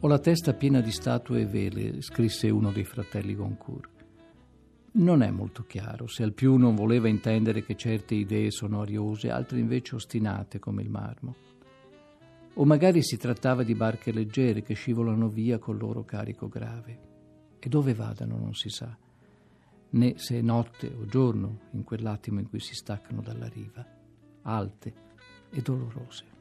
Ho la testa piena di statue e vele, scrisse uno dei fratelli Goncourt. Non è molto chiaro se al più non voleva intendere che certe idee sono ariose, altre invece ostinate come il marmo. O magari si trattava di barche leggere che scivolano via col loro carico grave. E dove vadano non si sa, né se è notte o giorno in quell'attimo in cui si staccano dalla riva, alte e dolorose.